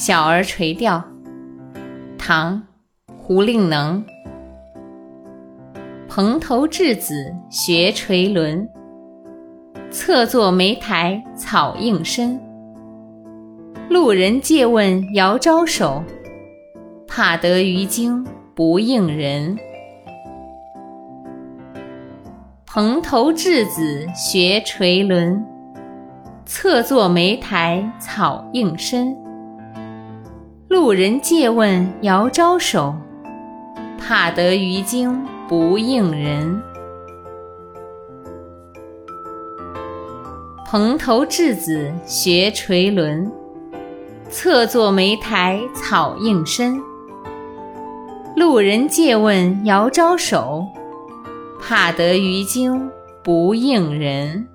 小儿垂钓，唐·胡令能。蓬头稚子学垂纶，侧坐莓苔草映身。路人借问遥招手，怕得鱼惊不应人。蓬头稚子学垂纶，侧坐莓苔草映身。路人借问遥招手，怕得鱼惊不应人。蓬头稚子学垂纶，侧坐莓苔草映身。路人借问遥招手。怕得鱼惊不应人。